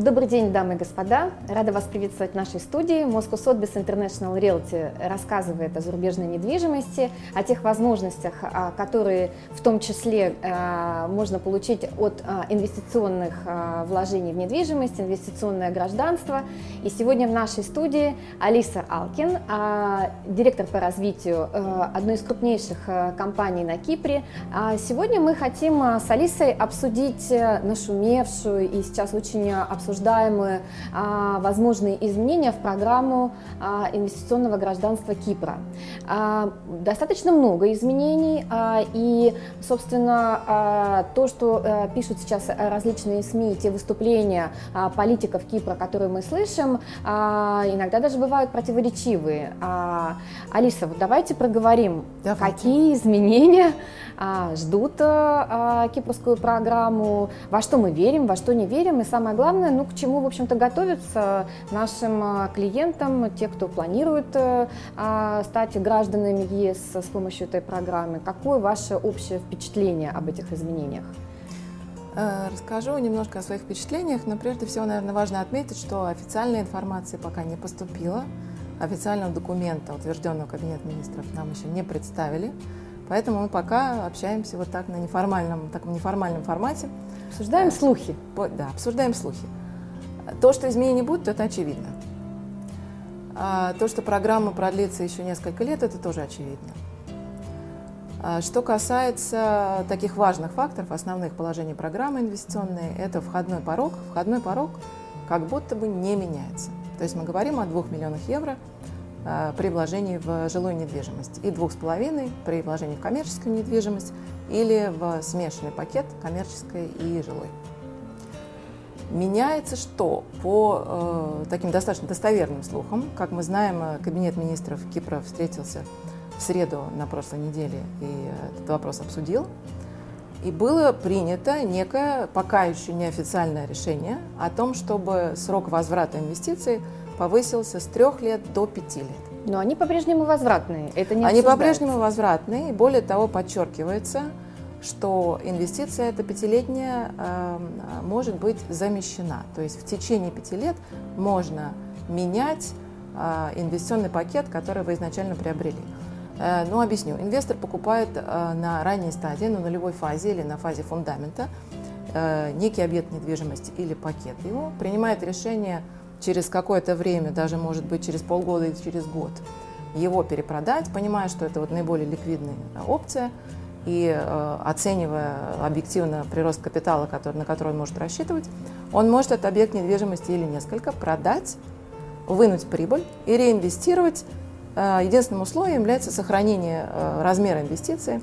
Добрый день, дамы и господа. Рада вас приветствовать в нашей студии. Moscow Sotheby's International Realty рассказывает о зарубежной недвижимости, о тех возможностях, а, которые в том числе а, можно получить от а, инвестиционных вложений в недвижимость, инвестиционное гражданство. И сегодня в нашей студии Алиса Алкин, директор по развитию одной из крупнейших компаний на Кипре. Сегодня мы хотим с Алисой обсудить нашумевшую и сейчас очень обсуждаемые а, возможные изменения в программу а, инвестиционного гражданства Кипра. А, достаточно много изменений, и, собственно, то, что а, пишут сейчас различные СМИ, те выступления политиков Кипра, которые мы слышим, иногда даже бывают противоречивые. Алиса, вот давайте проговорим, давайте. какие изменения ждут кипрскую программу, во что мы верим, во что не верим, и самое главное, ну, к чему, в общем-то, готовиться нашим а, клиентам, те, кто планирует стать гражданами ЕС с помощью этой программы. Какое ваше общее впечатление об этих изменениях? Э, расскажу немножко о своих впечатлениях, но прежде всего, наверное, важно отметить, что официальной информации пока не поступило. Официального документа, утвержденного Кабинет министров, нам еще не представили. Поэтому мы пока общаемся вот так на неформальном, таком неформальном формате. Обсуждаем э, слухи. Да, обсуждаем слухи. То, что изменений будут, это очевидно. А то, что программа продлится еще несколько лет, это тоже очевидно. А что касается таких важных факторов, основных положений программы инвестиционной, это входной порог. Входной порог как будто бы не меняется. То есть мы говорим о 2 миллионах евро – Э, при вложении в жилую недвижимость и двух с половиной при вложении в коммерческую недвижимость или в смешанный пакет коммерческой и жилой. Меняется что? По э, таким достаточно достоверным слухам, как мы знаем, э, Кабинет министров Кипра встретился в среду на прошлой неделе и этот вопрос обсудил. И было принято некое, пока еще неофициальное решение о том, чтобы срок возврата инвестиций – повысился с трех лет до пяти лет. Но они по-прежнему возвратные, это не Они по-прежнему возвратные, и более того, подчеркивается, что инвестиция эта пятилетняя э, может быть замещена. То есть в течение пяти лет можно менять э, инвестиционный пакет, который вы изначально приобрели. Э, ну, объясню. Инвестор покупает э, на ранней стадии, на нулевой фазе или на фазе фундамента некий объект недвижимости или пакет его, принимает решение – через какое-то время, даже может быть через полгода или через год, его перепродать, понимая, что это вот наиболее ликвидная опция, и э, оценивая объективно прирост капитала, который, на который он может рассчитывать, он может этот объект недвижимости или несколько продать, вынуть прибыль и реинвестировать. Э, единственным условием является сохранение э, размера инвестиции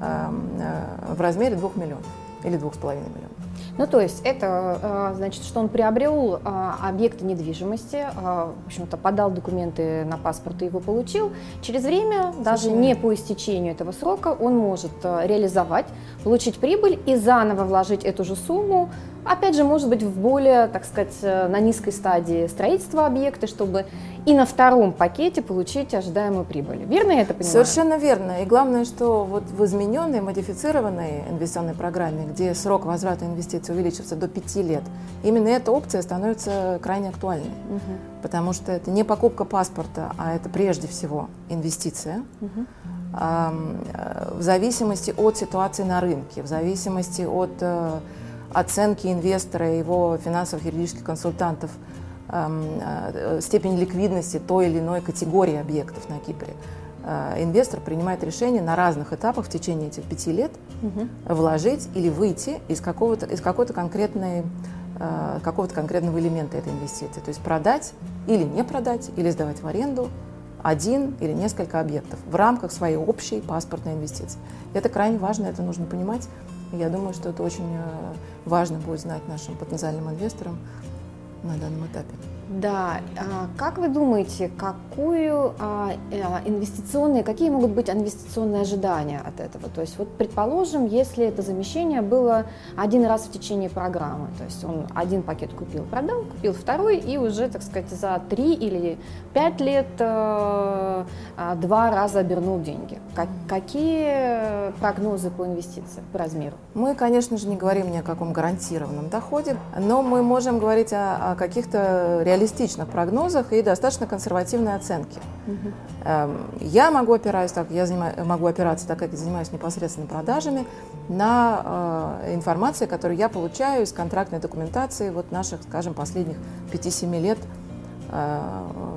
э, э, в размере 2 миллионов или 2,5 миллионов. Ну, то есть это а, значит, что он приобрел а, объекты недвижимости, а, в общем-то, подал документы на паспорт и его получил. Через время, даже не по истечению этого срока, он может реализовать, получить прибыль и заново вложить эту же сумму Опять же, может быть, в более, так сказать, э, на низкой стадии строительства объекта, чтобы и на втором пакете получить ожидаемую прибыль. Верно я это понимаю? Совершенно верно. И главное, что вот в измененной, модифицированной инвестиционной программе, где срок возврата инвестиций увеличивается до 5 лет, именно эта опция становится крайне актуальной. Угу. Потому что это не покупка паспорта, а это прежде всего инвестиция. Угу. В зависимости от ситуации на рынке, в зависимости от э, оценки инвестора и его финансовых юридических консультантов эм, э, степень ликвидности той или иной категории объектов на Кипре. Э, инвестор принимает решение на разных этапах в течение этих пяти лет угу. вложить или выйти из какого-то из какой-то конкретной э, какого-то конкретного элемента этой инвестиции. То есть продать или не продать, или сдавать в аренду один или несколько объектов в рамках своей общей паспортной инвестиции. Это крайне важно, это нужно понимать. Я думаю, что это очень э, важно будет знать нашим потенциальным инвесторам на данном этапе. Да, а как вы думаете, какую а, э, инвестиционные, какие могут быть инвестиционные ожидания от этого? То есть вот предположим, если это замещение было один раз в течение программы, то есть он один пакет купил, продал, купил второй и уже, так сказать, за три или пять лет э, а, два раза обернул деньги. Какие прогнозы по инвестициям, по размеру? Мы, конечно же, не говорим ни о каком гарантированном доходе, но мы можем говорить о, каких-то реалистичных прогнозах и достаточно консервативной оценке. Угу. Я могу опираться, так, я занимаю, могу опираться, так как я занимаюсь непосредственно продажами, на э, информацию, которую я получаю из контрактной документации вот наших, скажем, последних 5-7 лет э,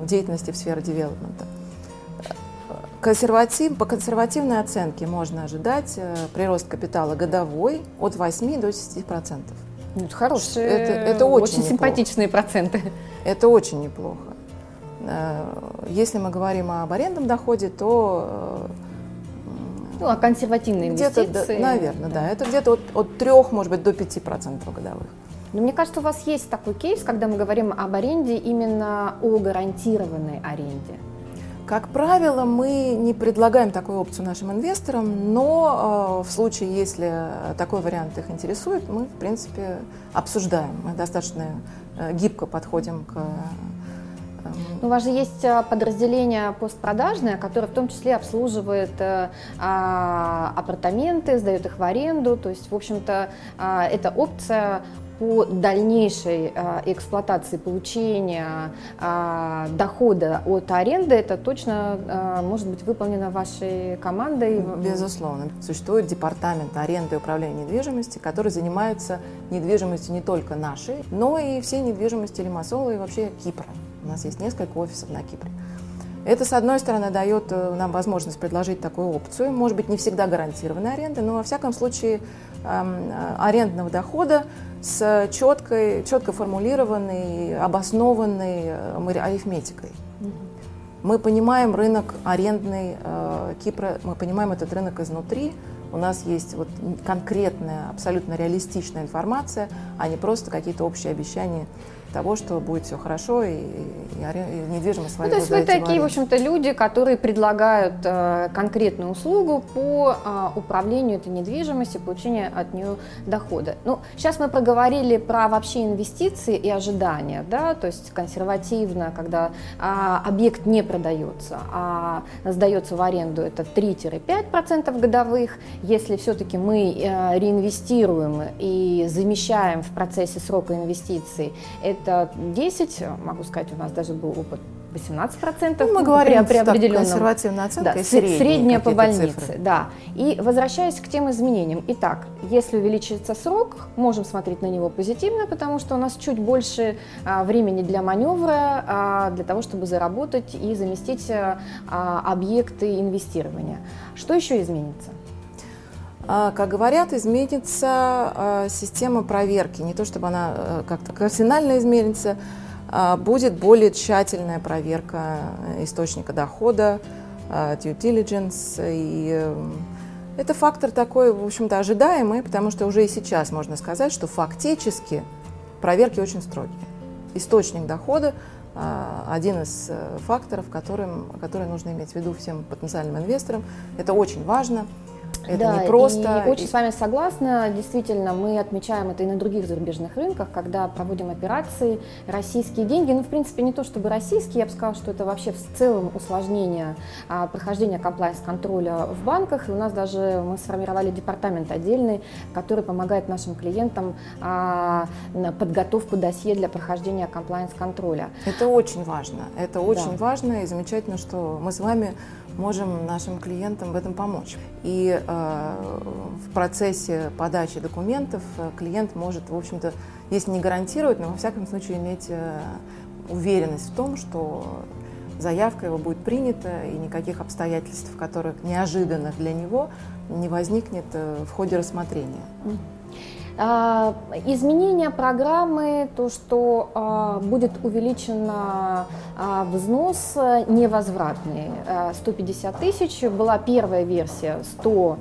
деятельности в сфере девелопмента. Консерватив, по консервативной оценке можно ожидать э, прирост капитала годовой от 8 до 10 процентов. Ну, это хорошие, это, это очень, очень симпатичные проценты. Это очень неплохо. Э, если мы говорим об арендном доходе, то э, ну, а консервативные инвестиции? Да, наверное, да. да. Это где-то от, от 3, может быть, до 5 процентов годовых. Но мне кажется, у вас есть такой кейс, когда мы говорим об аренде именно о гарантированной аренде. Как правило, мы не предлагаем такую опцию нашим инвесторам, но э, в случае, если такой вариант их интересует, мы, в принципе, обсуждаем. Мы достаточно э, гибко подходим к э, у вас же есть подразделение постпродажное, которое в том числе обслуживает а, апартаменты, сдает их в аренду. То есть, в общем-то, а, эта опция по дальнейшей а, эксплуатации, получения а, дохода от аренды, это точно а, может быть выполнено вашей командой? Безусловно. Существует департамент аренды и управления недвижимостью, который занимается недвижимостью не только нашей, но и всей недвижимостью Лимассола и вообще Кипра. У нас есть несколько офисов на Кипре. Это, с одной стороны, дает э, нам возможность предложить такую опцию. Может быть, не всегда гарантированная аренда, но, во всяком случае, арендного дохода с четкой, четко формулированной, обоснованной э, арифметикой. Мы понимаем рынок арендный э, Кипра, мы понимаем этот рынок изнутри. У нас есть вот конкретная, абсолютно реалистичная информация, а не просто какие-то общие обещания того, что будет все хорошо и, и, и недвижимость свою. Ну, то есть вы такие, в общем-то, люди, которые предлагают э, конкретную услугу по э, управлению этой недвижимостью, получению от нее дохода. Ну, сейчас мы проговорили про вообще инвестиции и ожидания, да, то есть консервативно, когда э, объект не продается, а сдается в аренду, это 3-5% годовых. Если все-таки мы э, реинвестируем и замещаем в процессе срока инвестиций, это это 10, могу сказать, у нас даже был опыт 18%. Ну, мы говорим при, при определенном. консервативная оценка да, средняя, средняя по больнице. Цифры. Да. И возвращаясь к тем изменениям. Итак, если увеличится срок, можем смотреть на него позитивно, потому что у нас чуть больше а, времени для маневра, а, для того, чтобы заработать и заместить а, объекты инвестирования. Что еще изменится? А, как говорят, изменится а, система проверки. Не то чтобы она э, как-то кардинально изменится, а, будет более тщательная проверка источника дохода, due diligence. И эм, это фактор такой, в общем-то, ожидаемый, потому что уже и сейчас можно сказать, что фактически проверки очень строгие. Источник дохода один из э, факторов, которым, который нужно иметь в виду всем потенциальным инвесторам. Это очень важно. Это да, не просто. И очень с вами согласна. Действительно, мы отмечаем это и на других зарубежных рынках, когда проводим операции, российские деньги, ну, в принципе, не то чтобы российские, я бы сказала, что это вообще в целом усложнение а, прохождения комплайнс-контроля в банках. И у нас даже мы сформировали департамент отдельный, который помогает нашим клиентам а, на подготовку досье для прохождения комплайнс-контроля. Это очень важно. Это очень да. важно и замечательно, что мы с вами можем нашим клиентам в этом помочь. И э, в процессе подачи документов э, клиент может, в общем-то, если не гарантировать, но во всяком случае иметь э, уверенность в том, что заявка его будет принята и никаких обстоятельств, которых неожиданных для него, не возникнет э, в ходе рассмотрения. А, изменение программы, то, что а, будет увеличен а, взнос невозвратный, 150 тысяч, была первая версия 100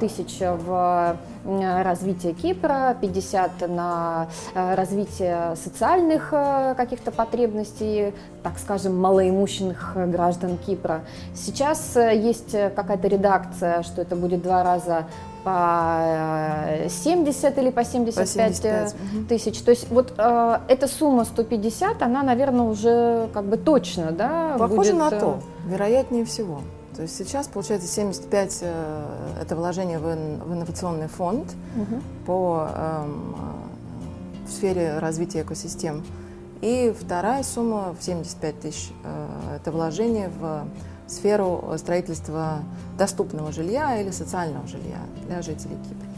тысяч в развитие Кипра, 50 на развитие социальных каких-то потребностей, так скажем, малоимущенных граждан Кипра. Сейчас есть какая-то редакция, что это будет два раза по 70 или по 75, по 75 тысяч. То есть вот э, эта сумма 150, она, наверное, уже как бы точно, да? Похоже будет... на э, то, вероятнее всего. То есть сейчас, получается, 75 э, это вложение в, в инновационный фонд угу. по эм, в сфере развития экосистем. И вторая сумма в 75 тысяч э, это вложение в сферу строительства доступного жилья или социального жилья для жителей Кипра.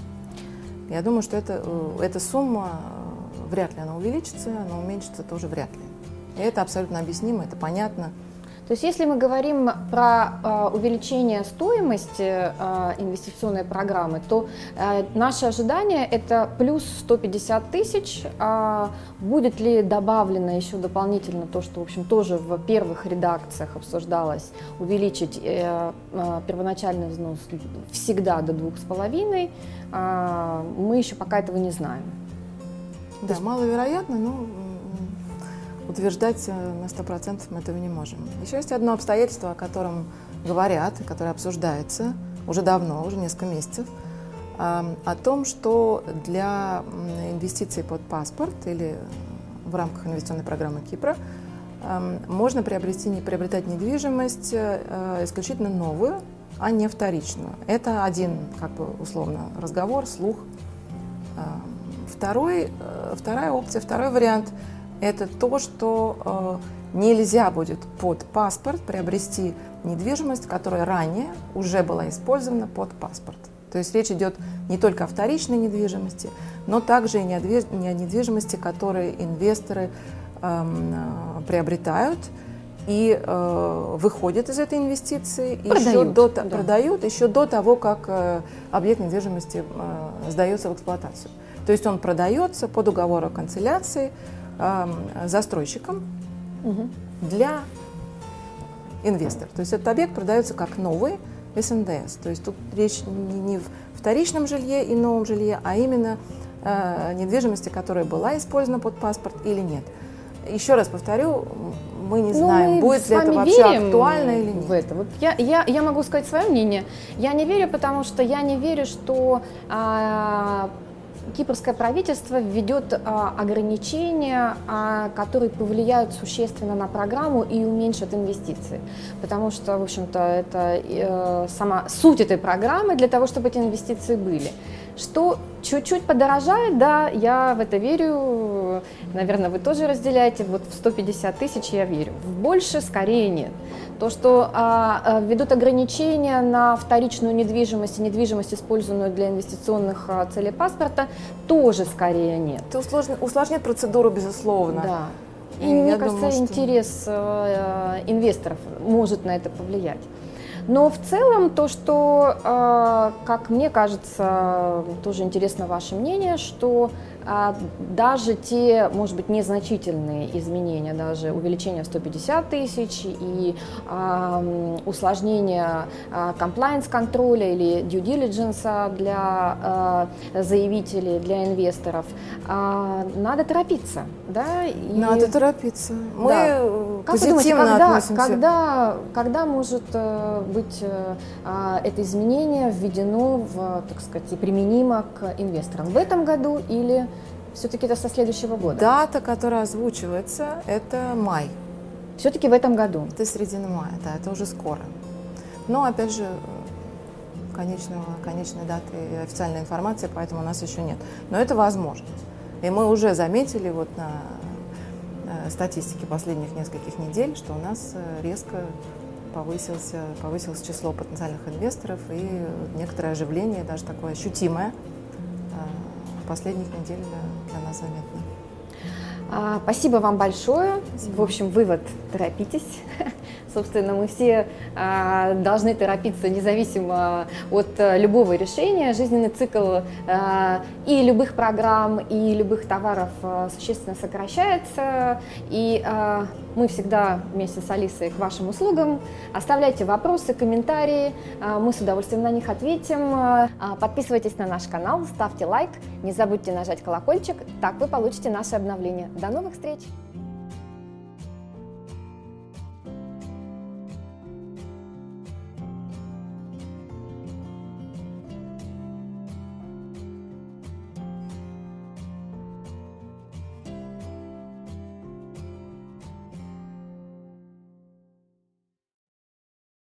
Я думаю, что это, э, эта сумма э, вряд ли она увеличится, но уменьшится тоже вряд ли. И это абсолютно объяснимо, это понятно. То есть если мы говорим про э, увеличение стоимости э, инвестиционной программы, то э, наше ожидание это плюс 150 тысяч. А будет ли добавлено еще дополнительно то, что, в общем, тоже в первых редакциях обсуждалось, увеличить первоначальный взнос всегда до двух с половиной, э, мы еще пока этого не знаем. Да, маловероятно, но утверждать э, на 100% мы этого не можем. Еще есть одно обстоятельство, о котором говорят, которое обсуждается уже давно, уже несколько месяцев, о том, что для инвестиций под паспорт или в рамках инвестиционной программы Кипра можно приобрести, не приобретать недвижимость э, исключительно новую, а не вторичную. Это один, как бы условно, разговор, слух. Второй, э, вторая опция, второй вариант – это то, что э, нельзя будет под паспорт приобрести недвижимость, которая ранее уже была использована под паспорт. То есть речь идет не только о вторичной недвижимости, но также и не о недвижимости, которые инвесторы эм, э, приобретают и э, выходят из этой инвестиции продают, еще до, да. продают еще до того, как э, объект недвижимости э, сдается в эксплуатацию. То есть он продается по договору канцеляции застройщиком угу. для инвестора. То есть этот объект продается как новый СНДС. То есть тут речь не, в вторичном жилье и новом жилье, а именно э, недвижимости, которая была использована под паспорт или нет. Еще раз повторю, мы не ну, знаем, мы будет ли это вообще актуально или нет. В это. Вот я, я, я могу сказать свое мнение. Я не верю, потому что я не верю, что а, кипрское правительство введет а, ограничения, а, которые повлияют существенно на программу и уменьшат инвестиции. Потому что, в общем-то, это э, сама суть этой программы для того, чтобы эти инвестиции были. Что чуть-чуть подорожает, да, я в это верю, наверное, вы тоже разделяете, вот в 150 тысяч я верю. В больше скорее нет. То, что а, а, ведут ограничения на вторичную недвижимость и недвижимость, использованную для инвестиционных а, целей паспорта, тоже скорее нет. Это усложнит, усложнит процедуру, безусловно. Да. И, и мне кажется, думаю, что... интерес э, инвесторов может на это повлиять. Но в целом то, что, э, как мне кажется, тоже интересно ваше мнение, что даже те, может быть, незначительные изменения, даже увеличение в 150 тысяч и э, усложнение э, compliance-контроля или due diligence для э, заявителей, для инвесторов, э, надо торопиться. Да? И, надо торопиться. Мы да. как позитивно думаете, когда, относимся. Когда, когда может э, быть э, это изменение введено, в, так сказать, и применимо к инвесторам? В этом году или все-таки это со следующего года? Дата, которая озвучивается, это май. Все-таки в этом году? Это середина мая, да, это уже скоро. Но, опять же, конечного, конечной даты официальной информации, поэтому у нас еще нет. Но это возможность. И мы уже заметили вот на статистике последних нескольких недель, что у нас э, резко повысился, повысилось число потенциальных инвесторов и некоторое оживление, даже такое ощутимое, в последних неделях для, для нас заметно. А, спасибо вам большое. Спасибо. В общем, вывод – торопитесь. Собственно, мы все а, должны торопиться независимо от а, любого решения. Жизненный цикл а, и любых программ, и любых товаров а, существенно сокращается. И а, мы всегда вместе с Алисой к вашим услугам. Оставляйте вопросы, комментарии. А, мы с удовольствием на них ответим. А, подписывайтесь на наш канал, ставьте лайк. Не забудьте нажать колокольчик. Так вы получите наши обновления. До новых встреч!